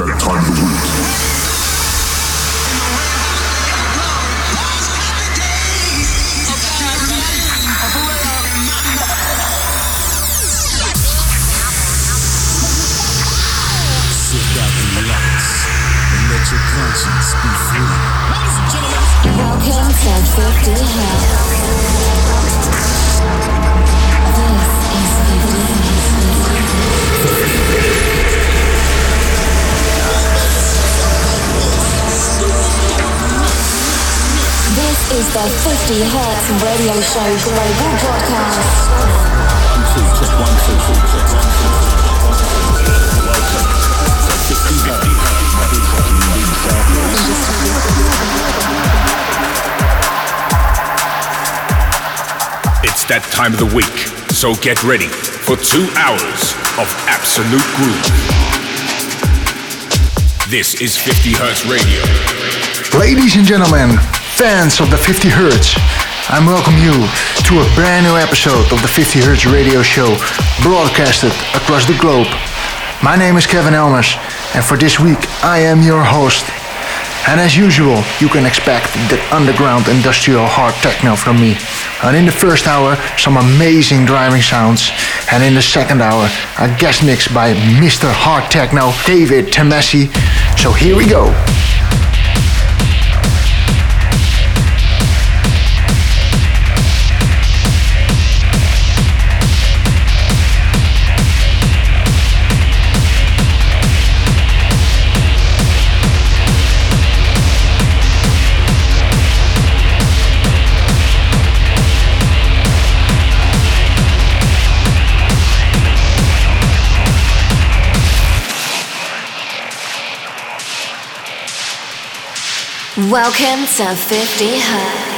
that time be free. Welcome to 50 Hertz. The 50 Hertz Radio Show Global Broadcast. One, two, check, one, two, two, check, one, two, check. Welcome to 50 It's that time of the week, so get ready for two hours of absolute groove. This is 50 Hertz Radio. Ladies and gentlemen, fans of the 50 Hertz, I welcome you to a brand new episode of the 50 Hertz radio show broadcasted across the globe. My name is Kevin Elmers, and for this week I am your host. And as usual, you can expect that underground industrial hard techno from me. And in the first hour, some amazing driving sounds. And in the second hour, a guest mix by Mr. Hard Techno, David Temesi. So here we go. Welcome to 50 Hertz.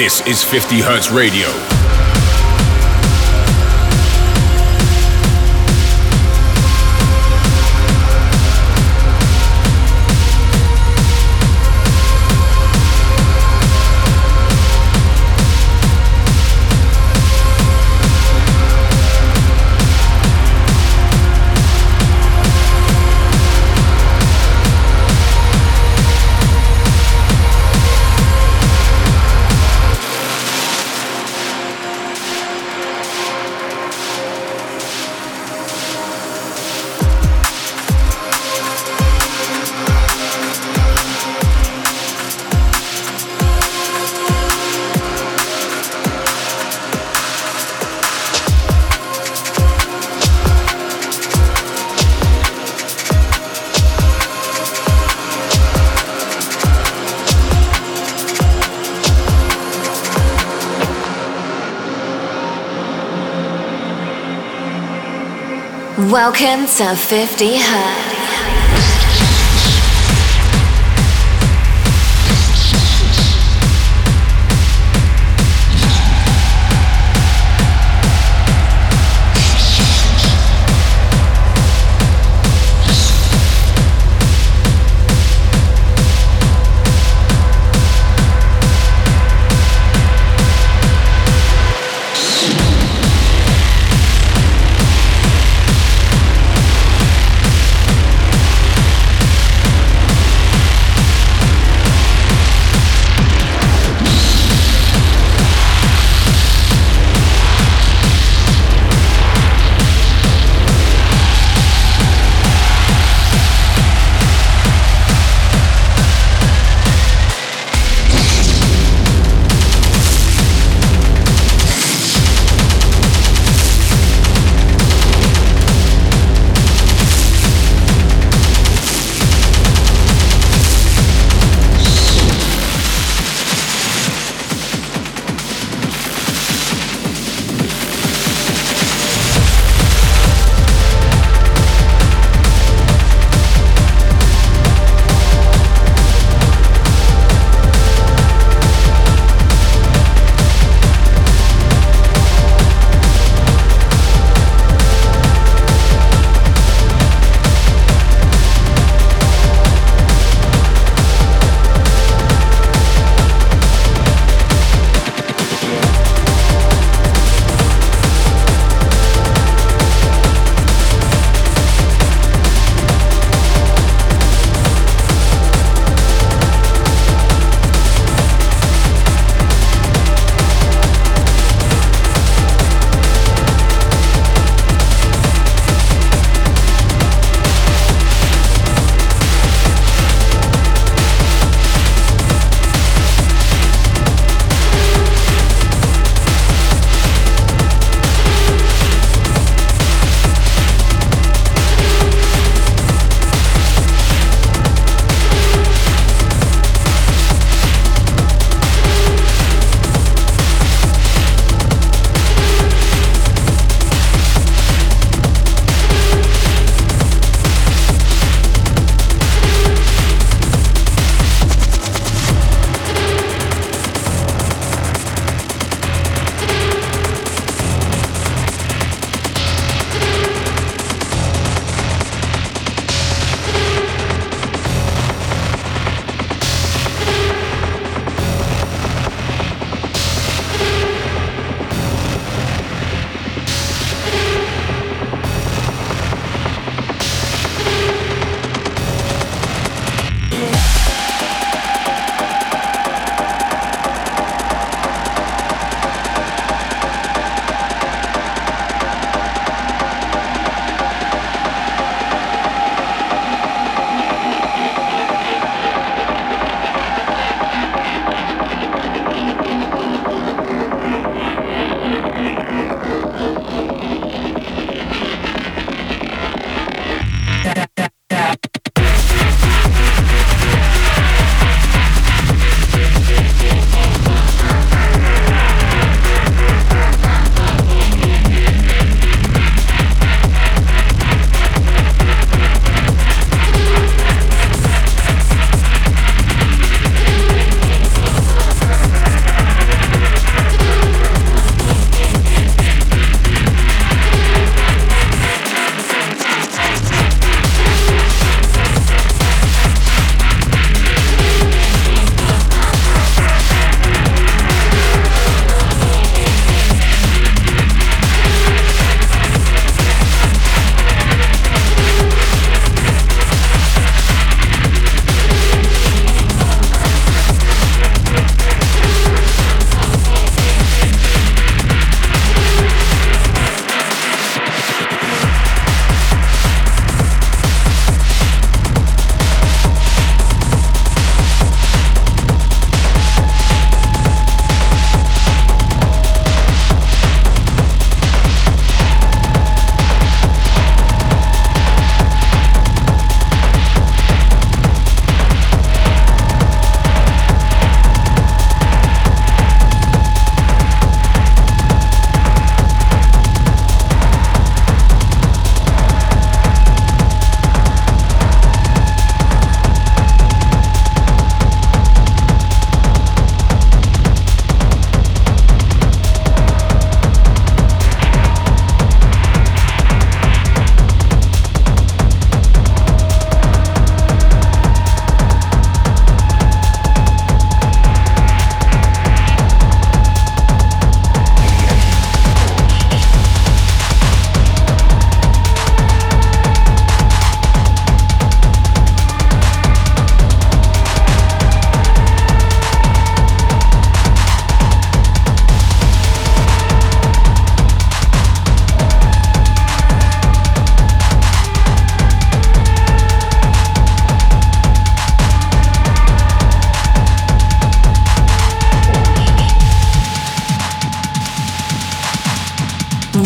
This is 50 Hertz Radio. Welcome to 50 Hertz.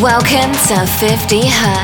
Welcome to 50 Hertz.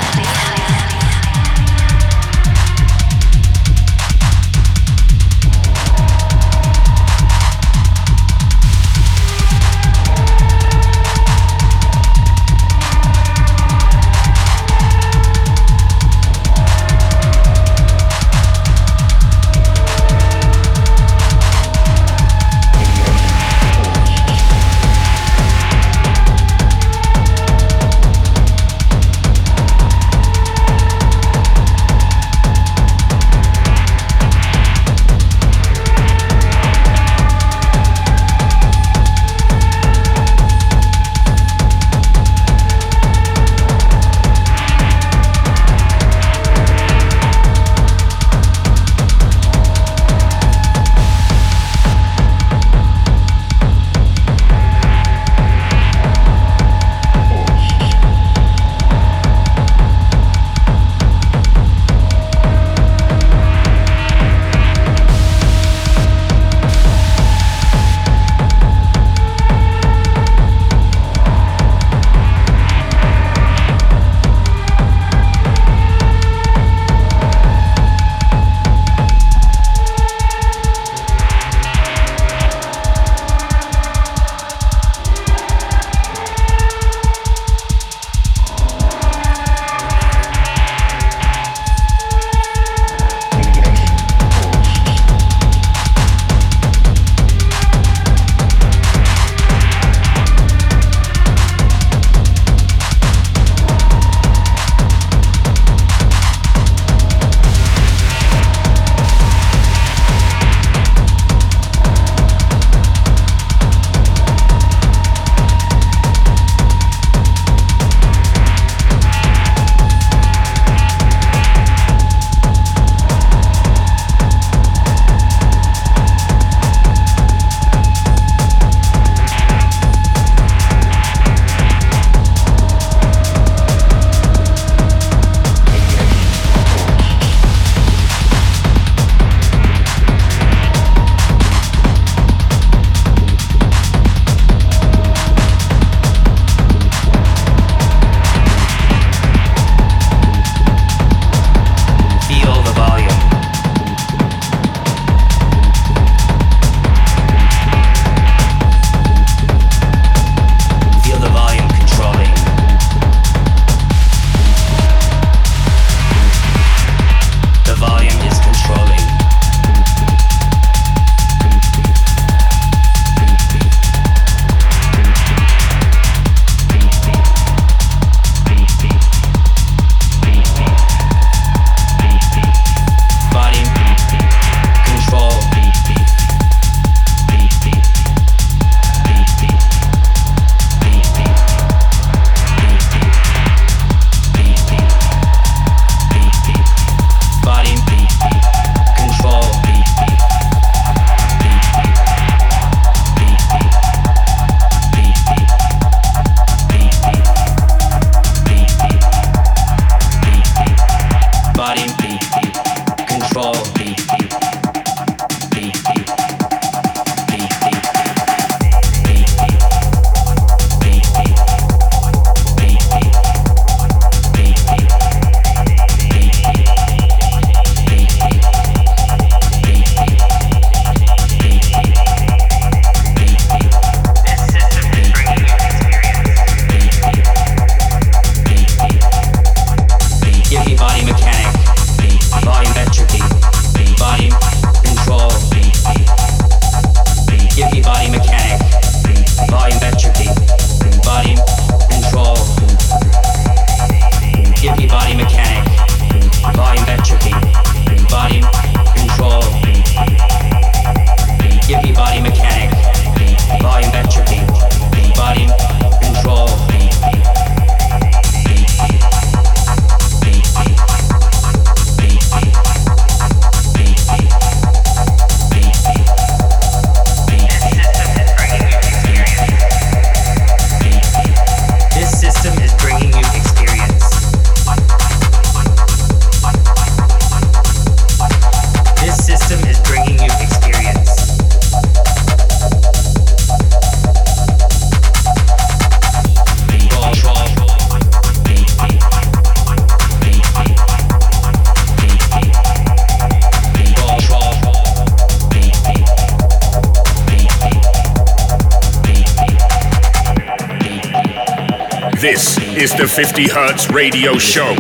The 50 Hertz Radio Show,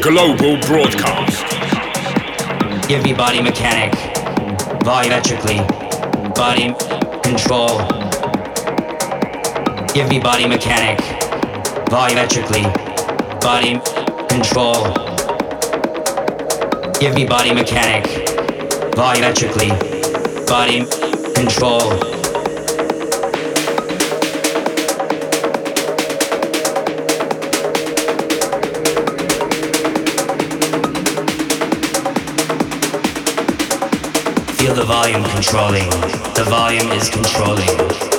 global broadcast. Give me body mechanic, volumetrically, body control. Give me body mechanic, volumetrically, body control. Give me body mechanic, volumetrically, body control. The volume controlling. The volume is controlling.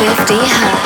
50 Hertz.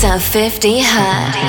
To 50 Hertz.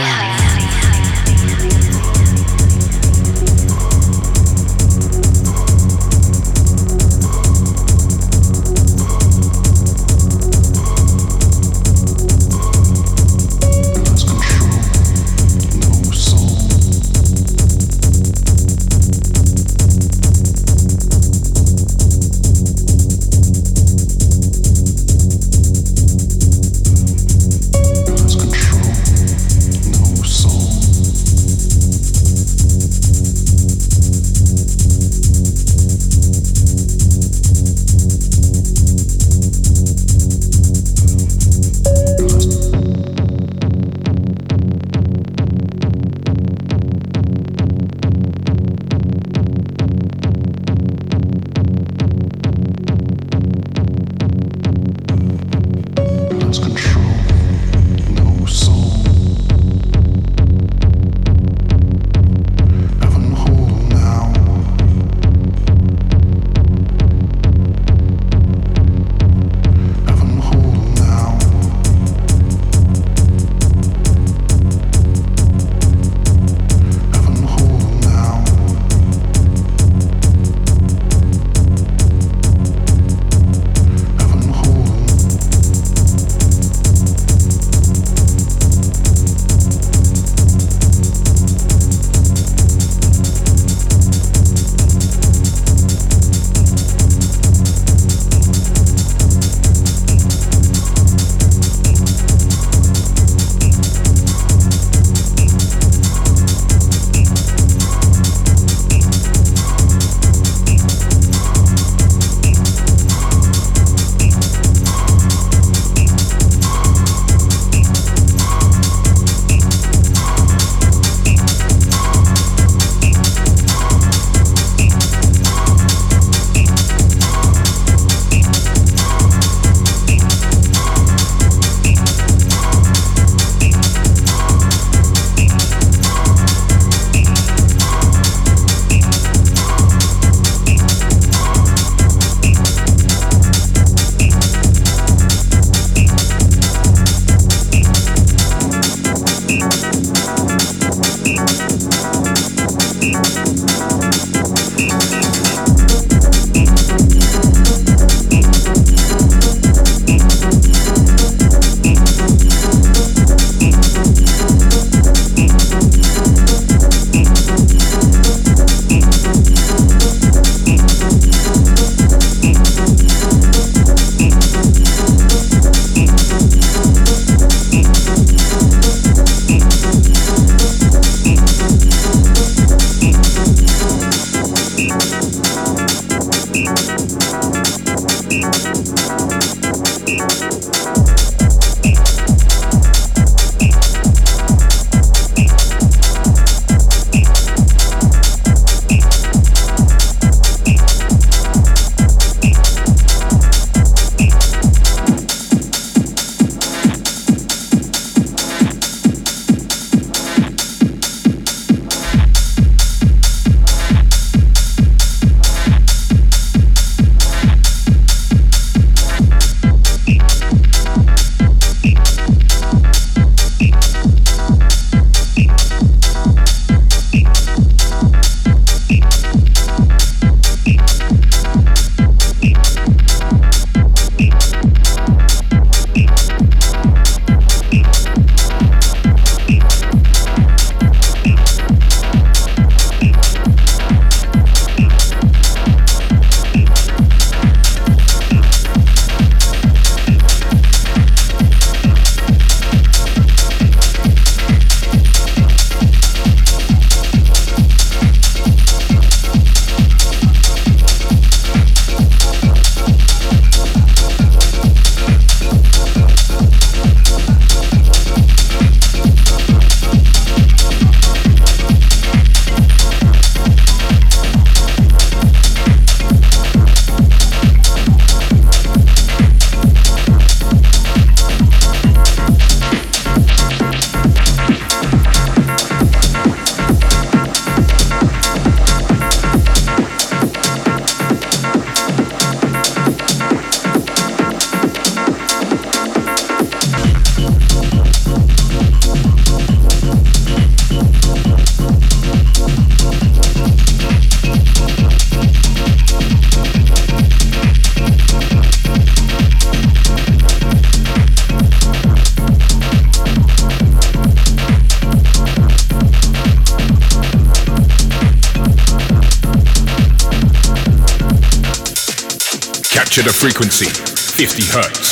Capture the frequency, 50 hertz.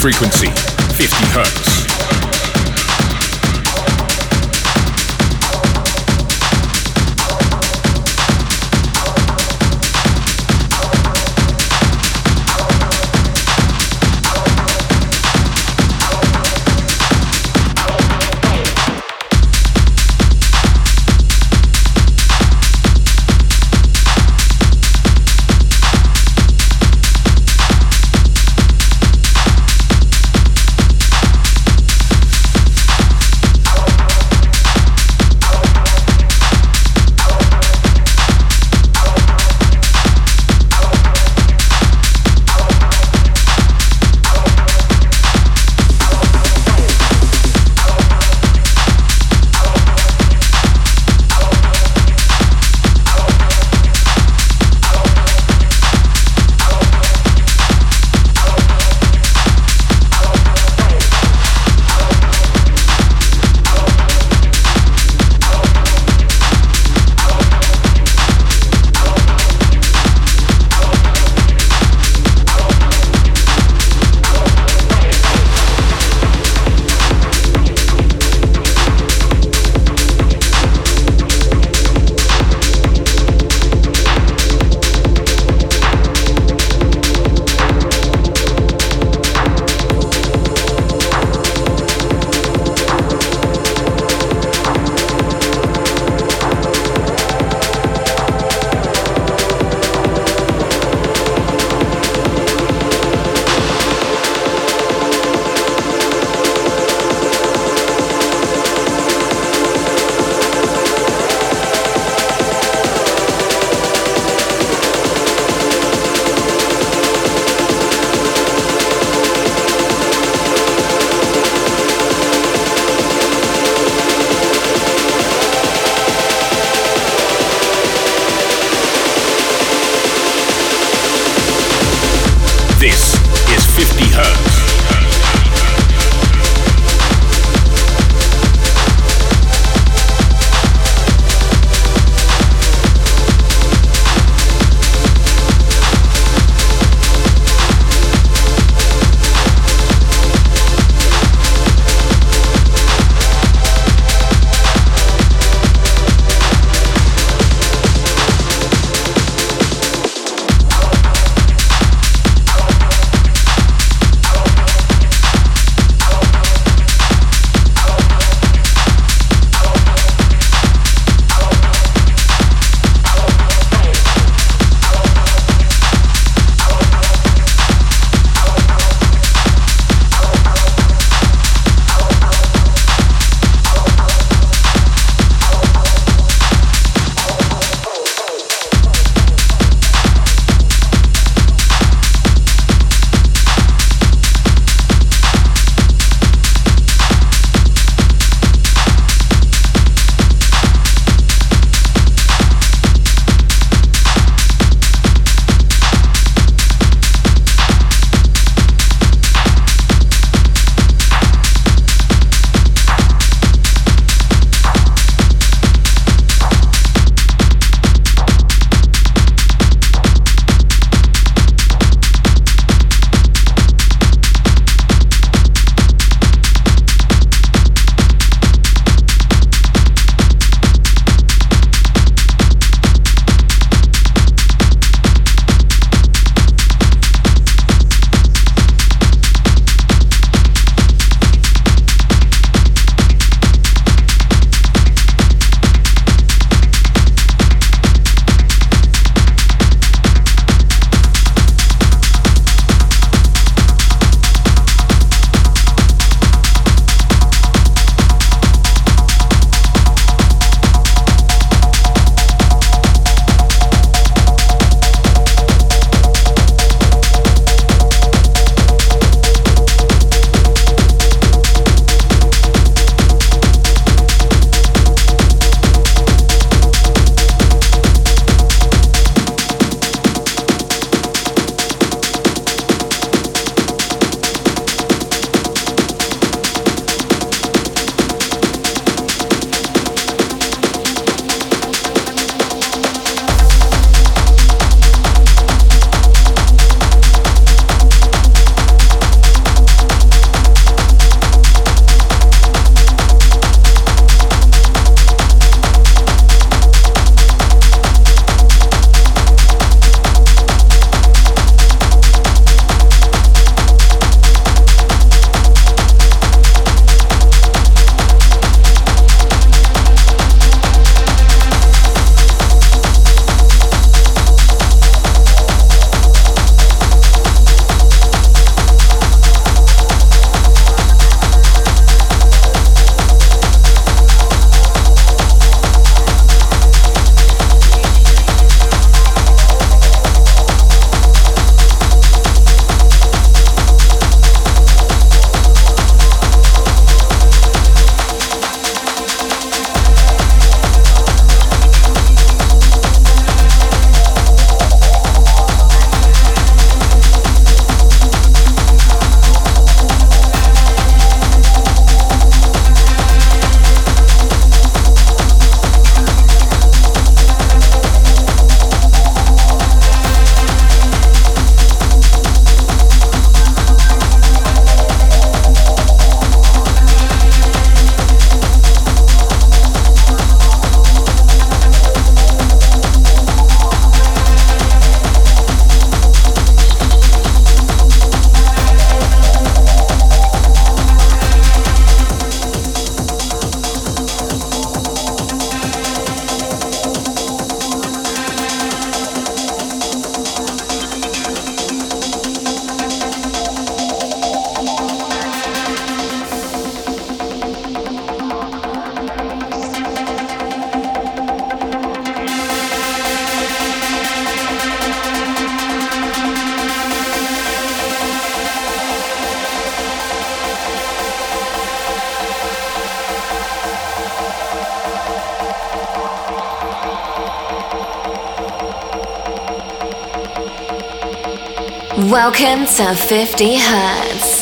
Frequency, 50 hertz. Welcome to 50 Hertz.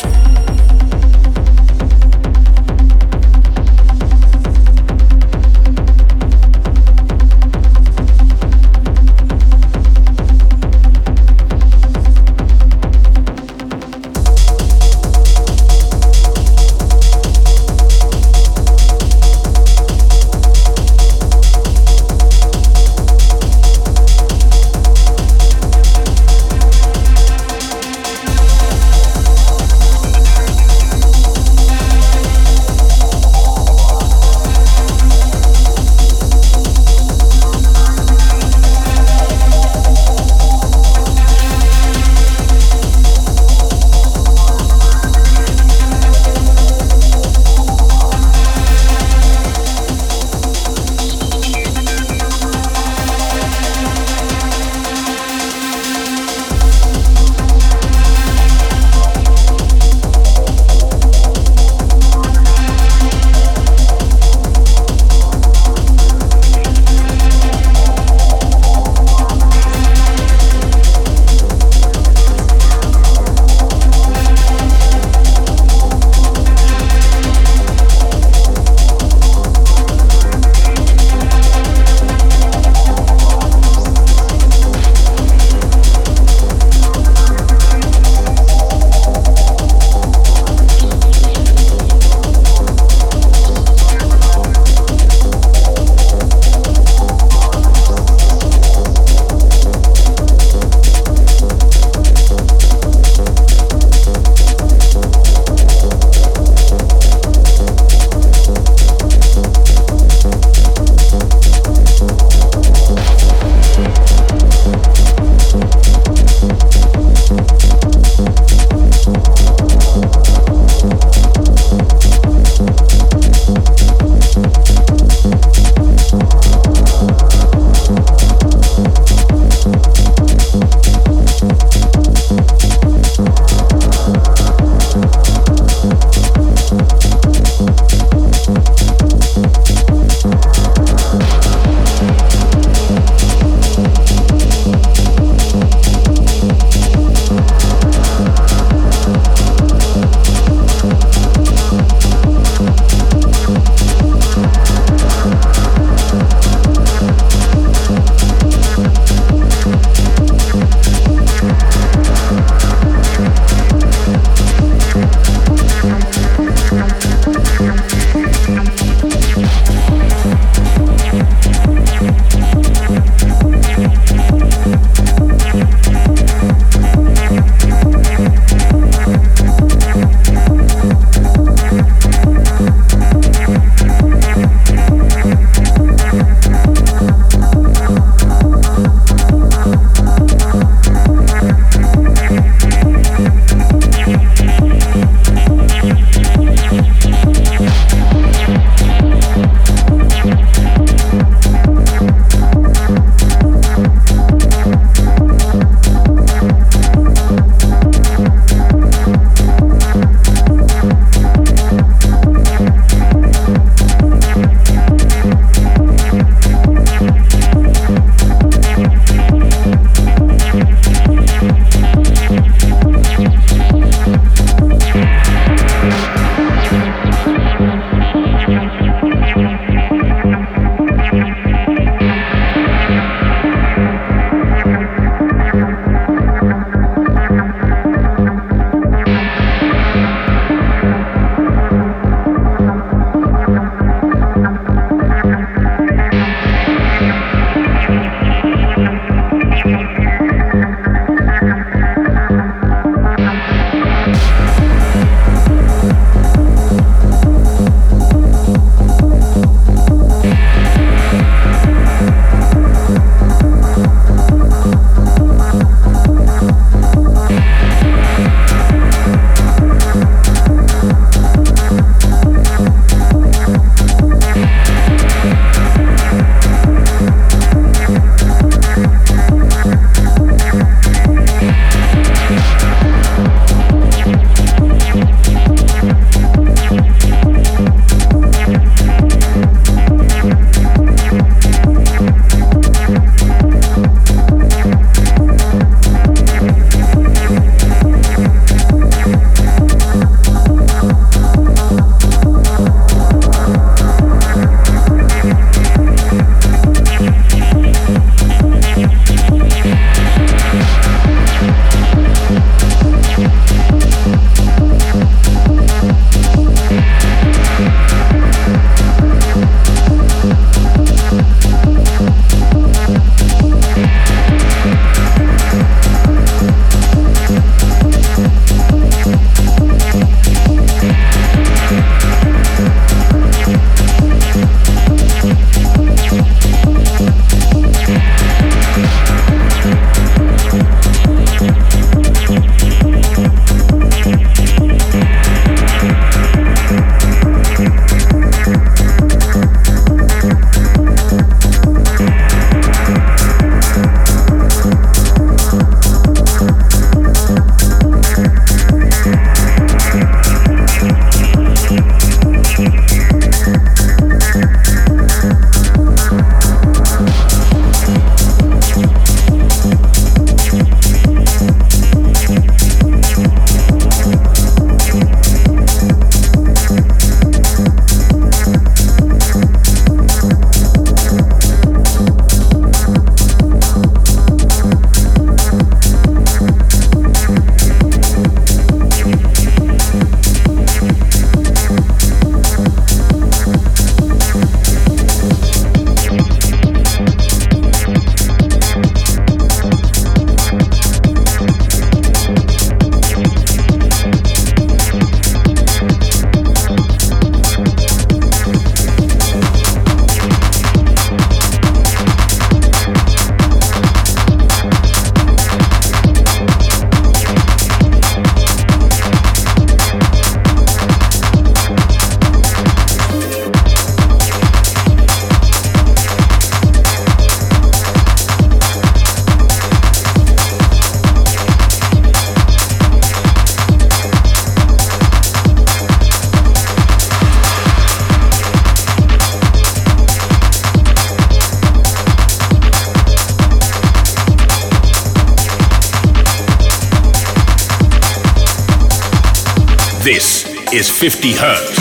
This is 50 Hertz.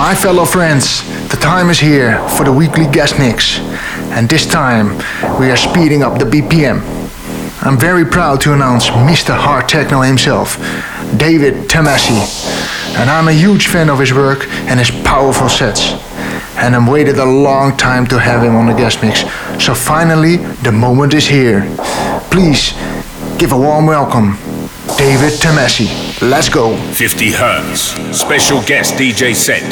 My fellow friends, the time is here for the weekly guest mix, and this time we are speeding up the BPM. I'm very proud to announce Mr. Hard Techno himself, David Tomasi, and I'm a huge fan of his work and his powerful sets. And I've waited a long time to have him on the guest mix, so finally the moment is here. Please give a warm welcome, David Tomasi. Let's go. 50 Hertz, special guest DJ set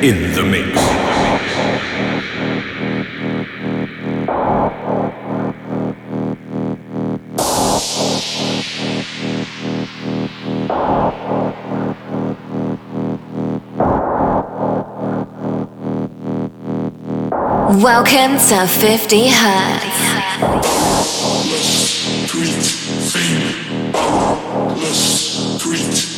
in the mix. Welcome to 50 Hertz. free.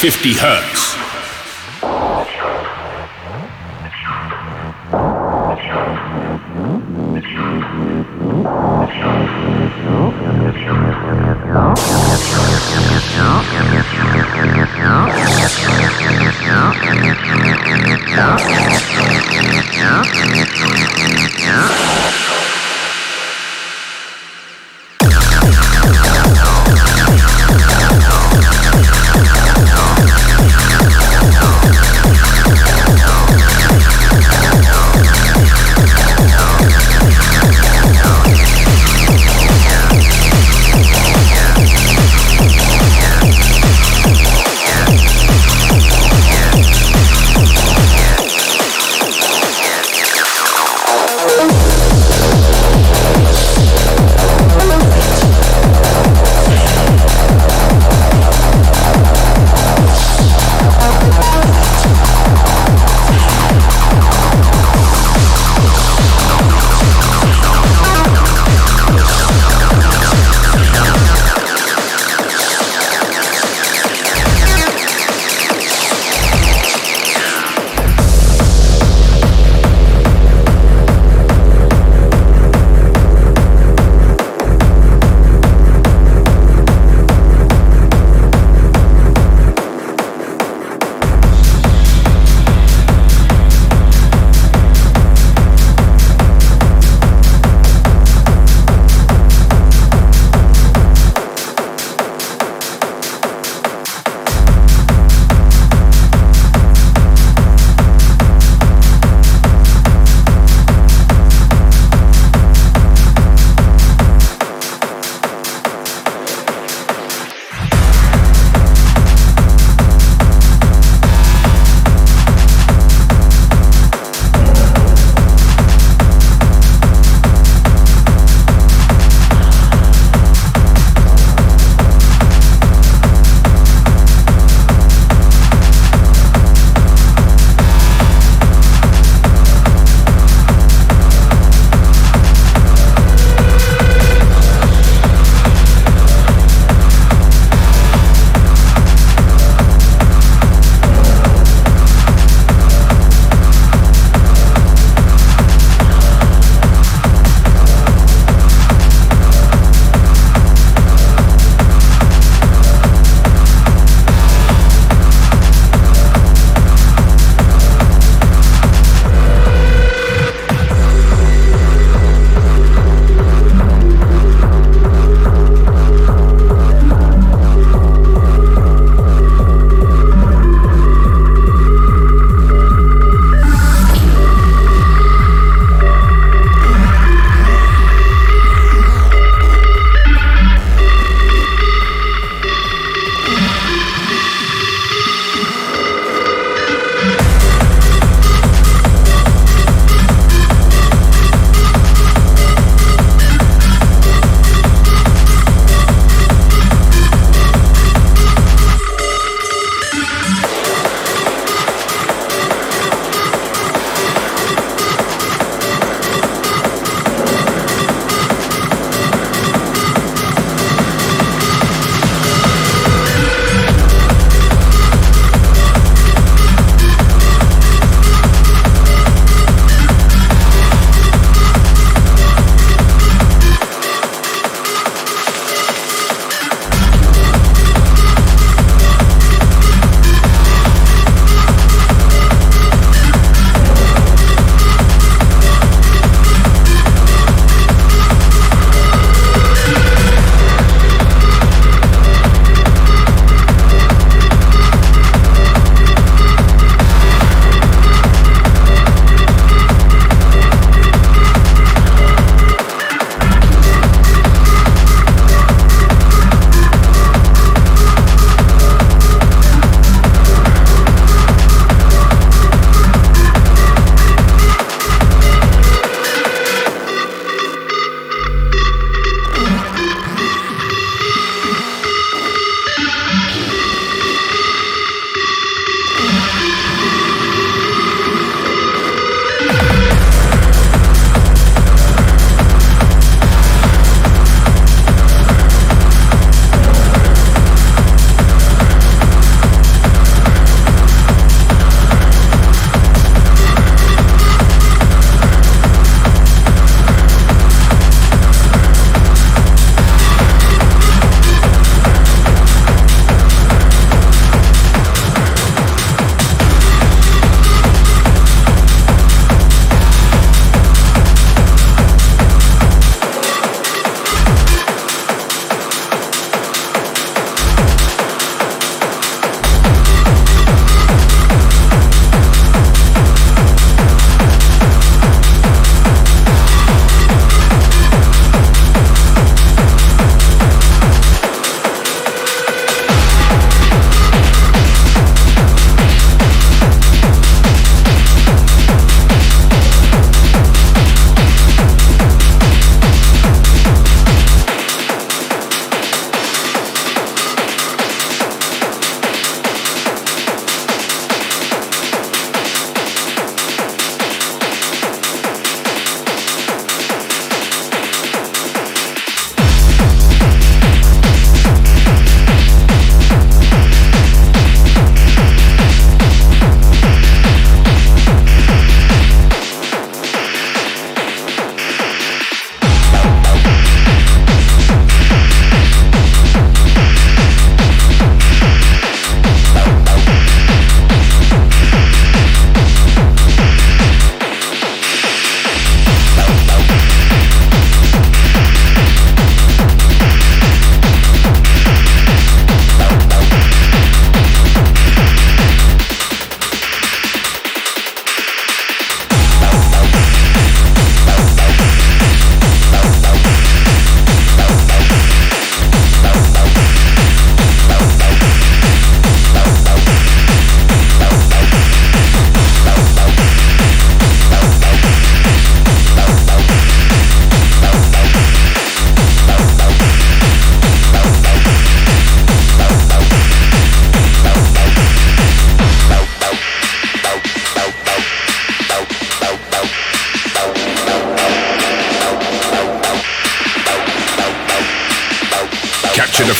50 Hertz.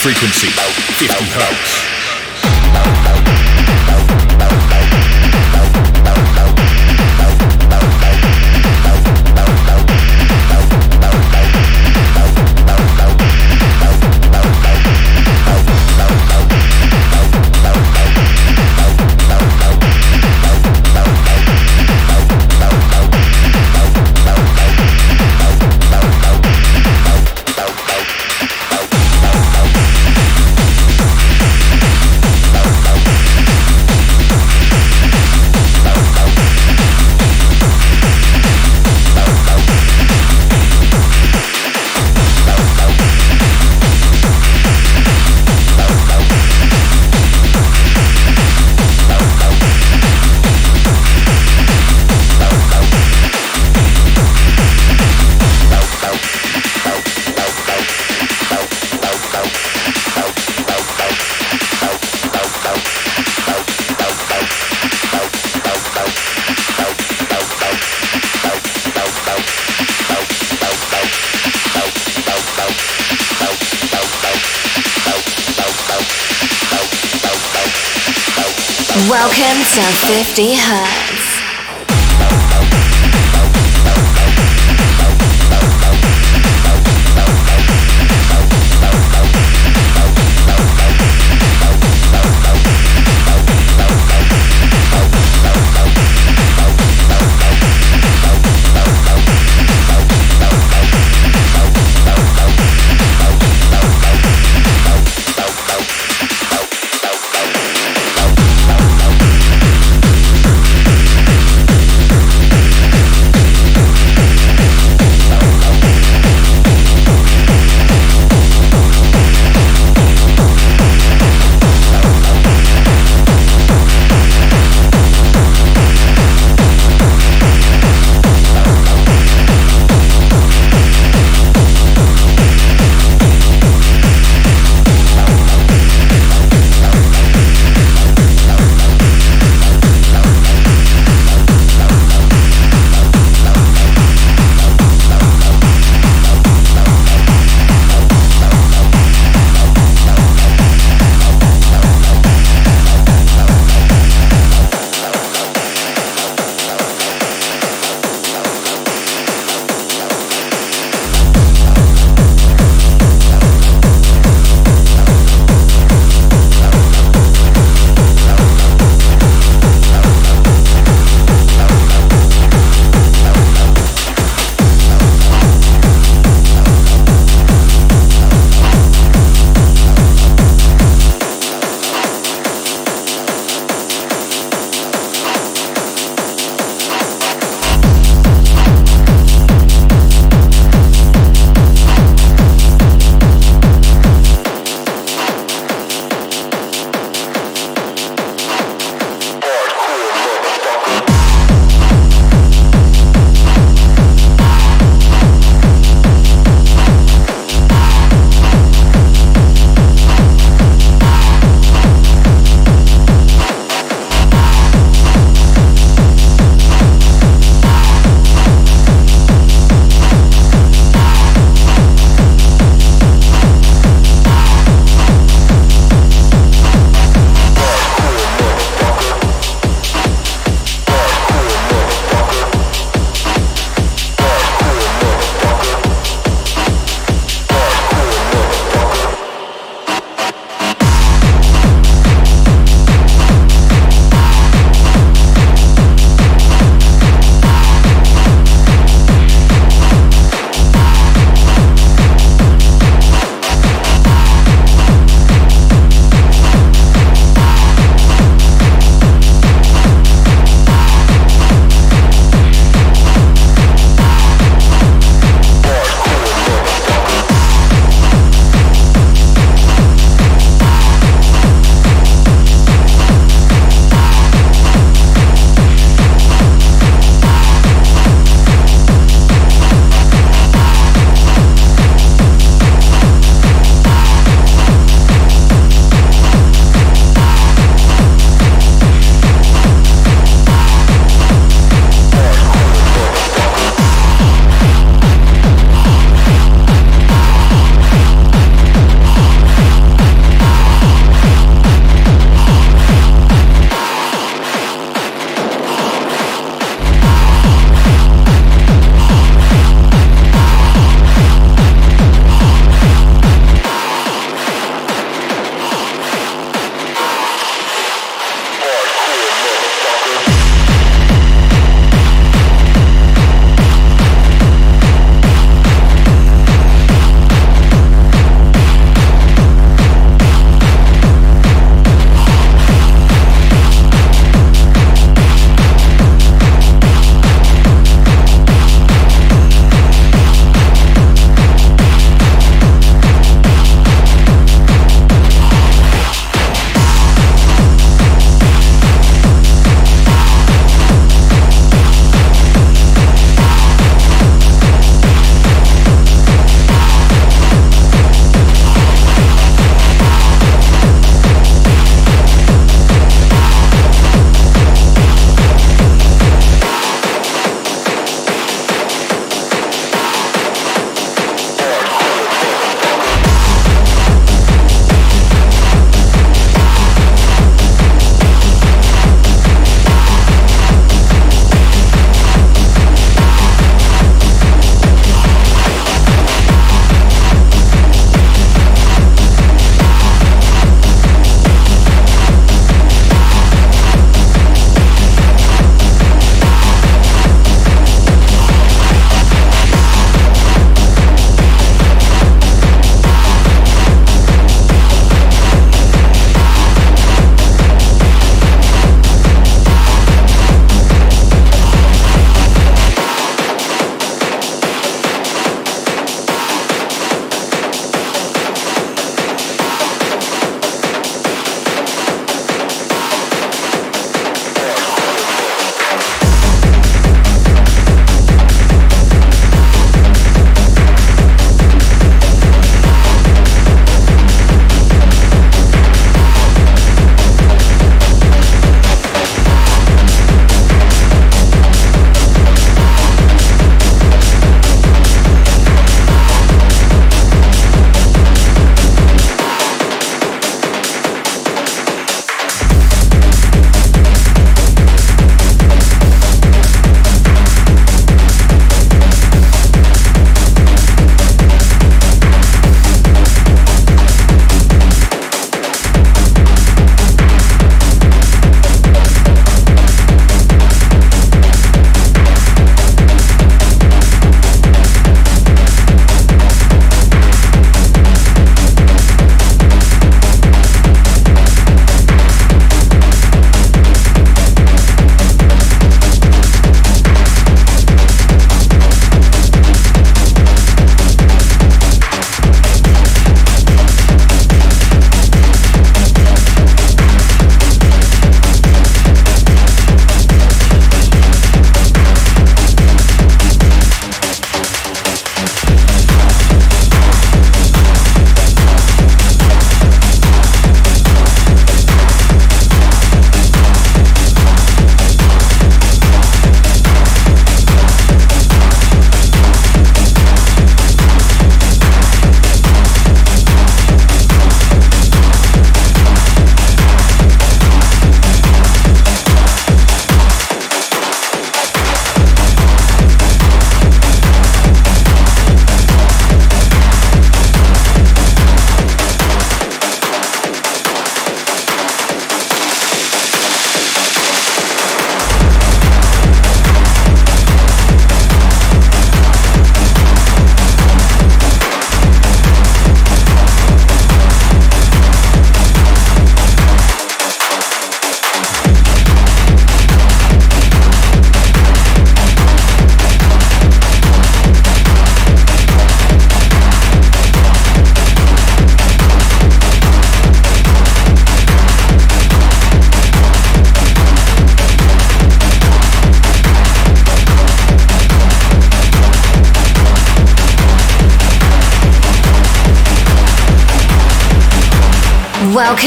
Frequency, 50 hertz.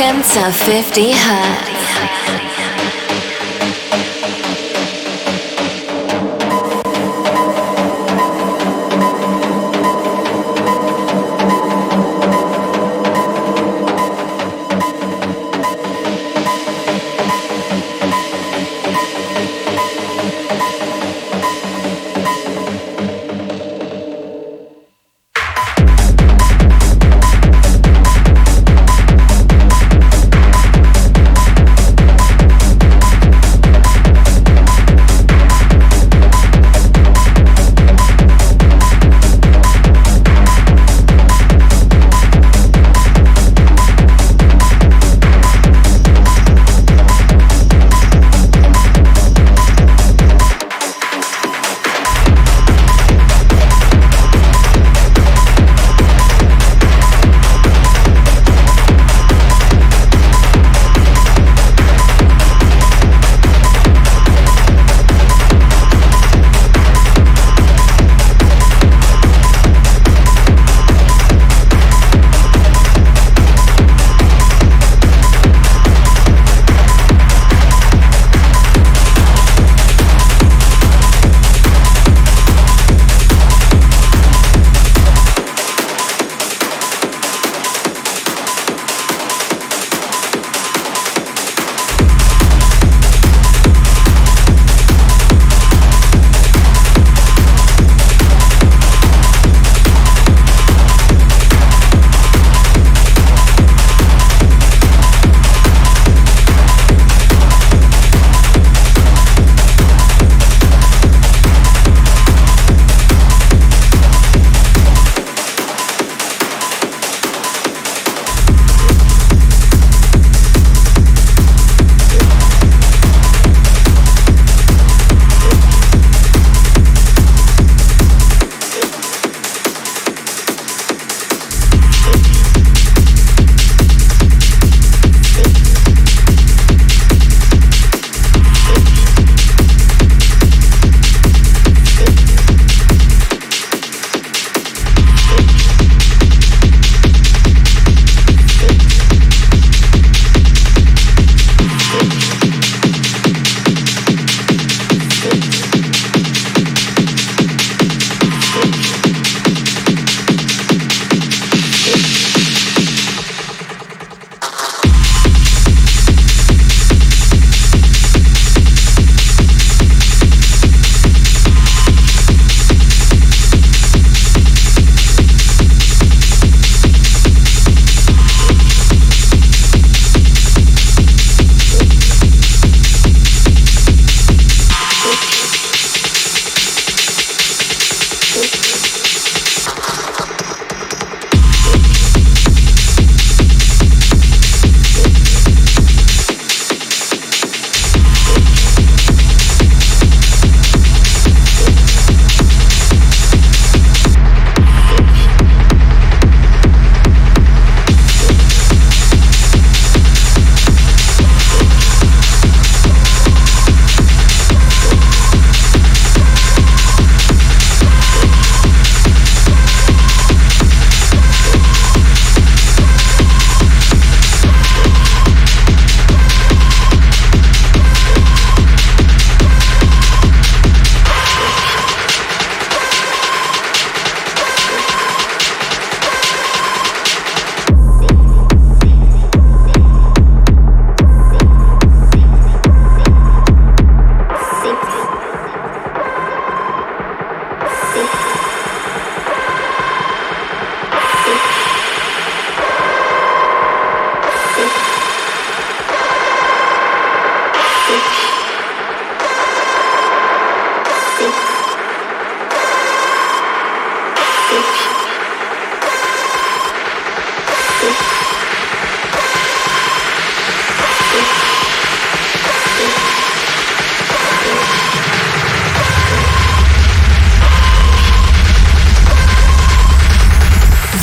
10 50 hertz.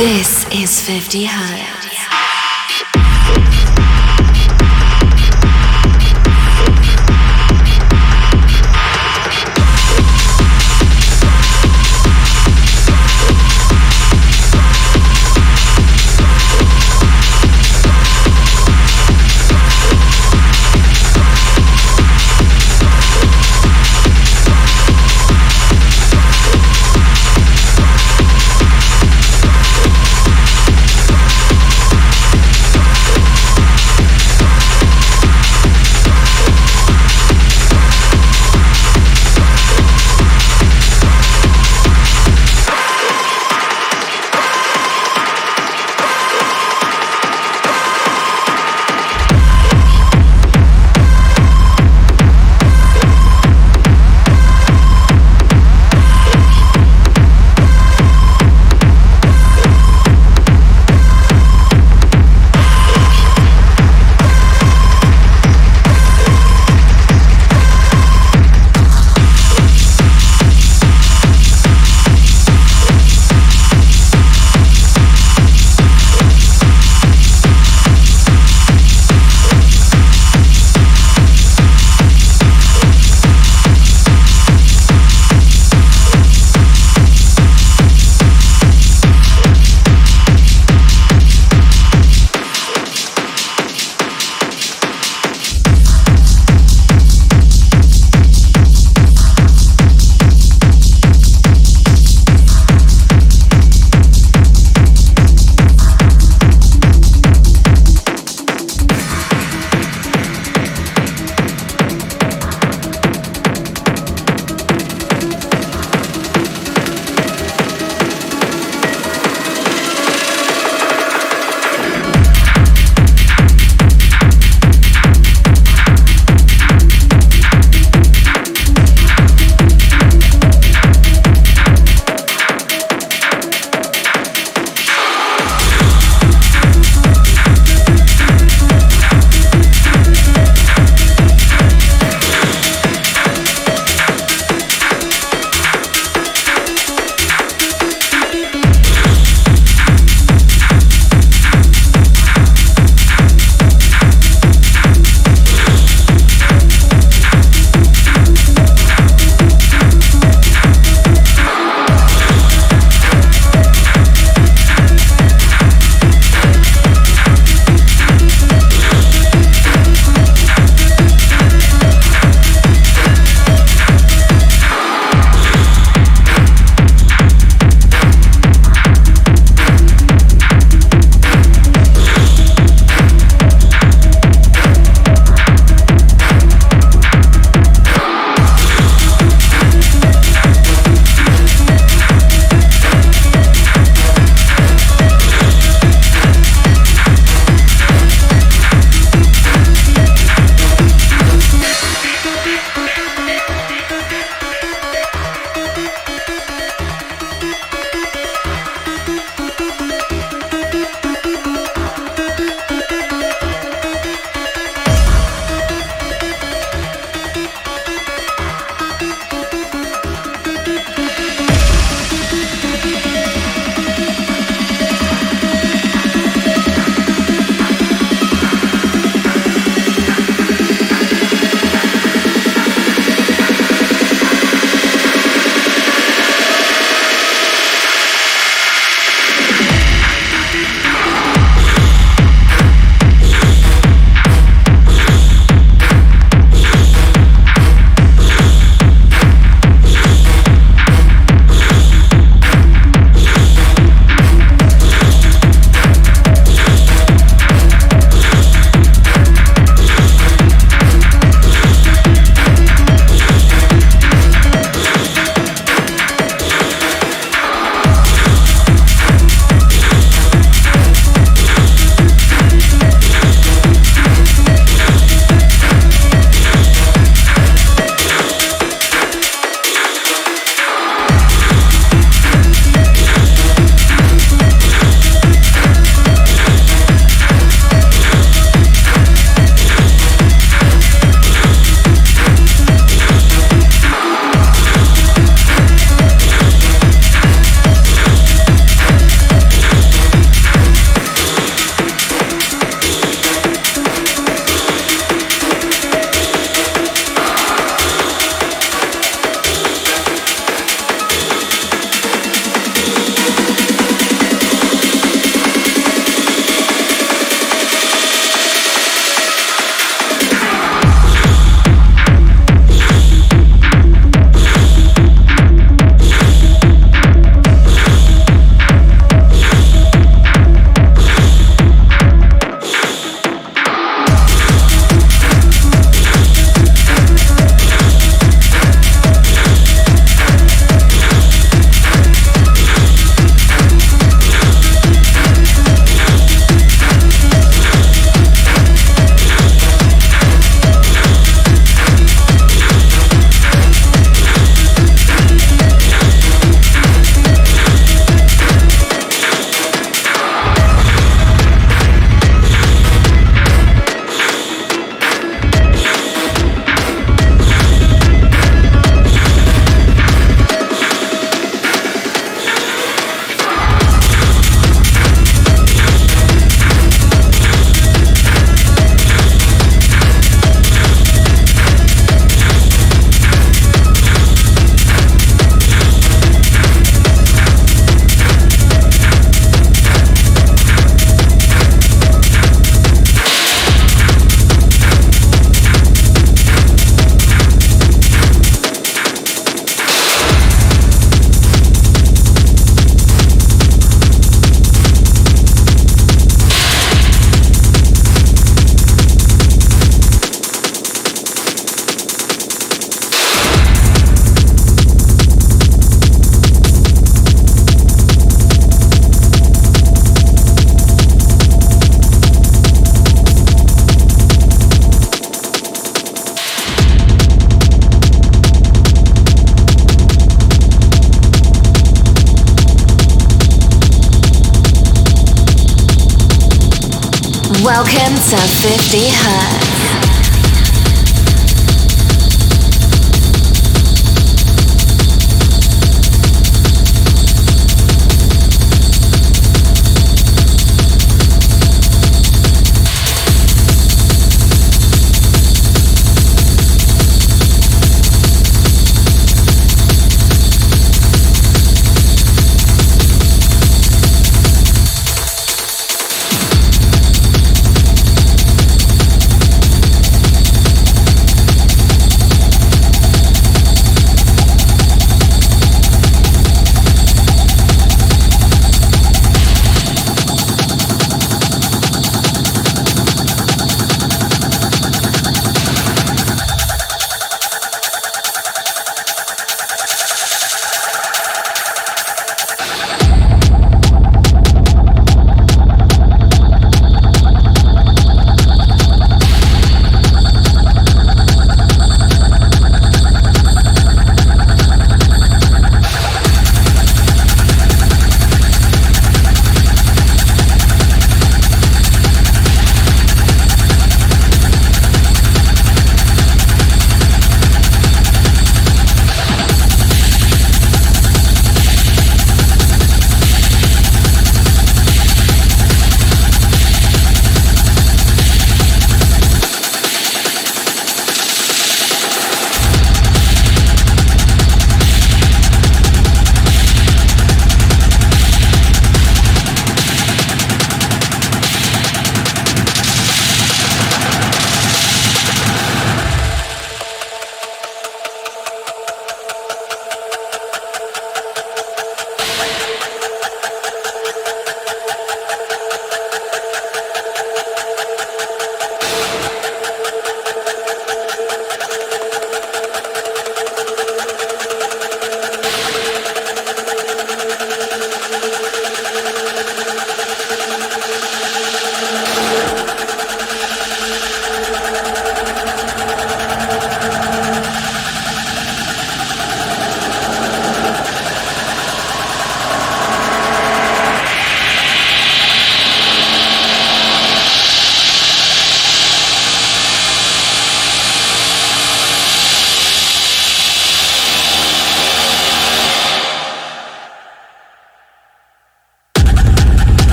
This is 50 Hertz. Welcome to 50 Hertz.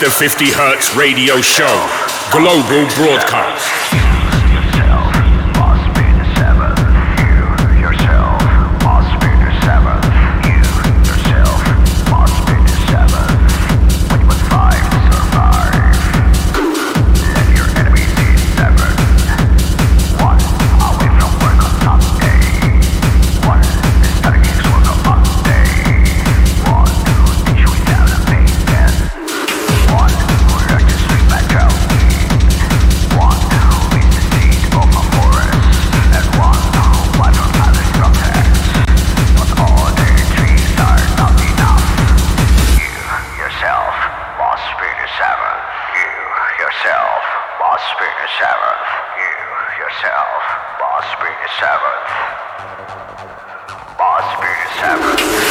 The 50 Hertz Radio Show, global broadcast. Boss Springer You, yourself. Boss Springer seventh. Boss Springer seventh.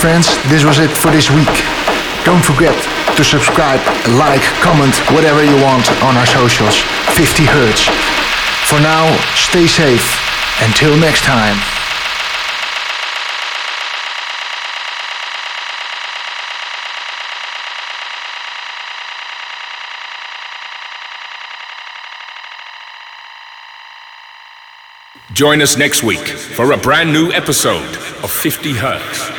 Friends, this was it for this week. Don't forget to subscribe, like, comment, whatever you want on our socials. 50 Hertz. For now, stay safe. Until next time. Join us next week for a brand new episode of 50 Hertz.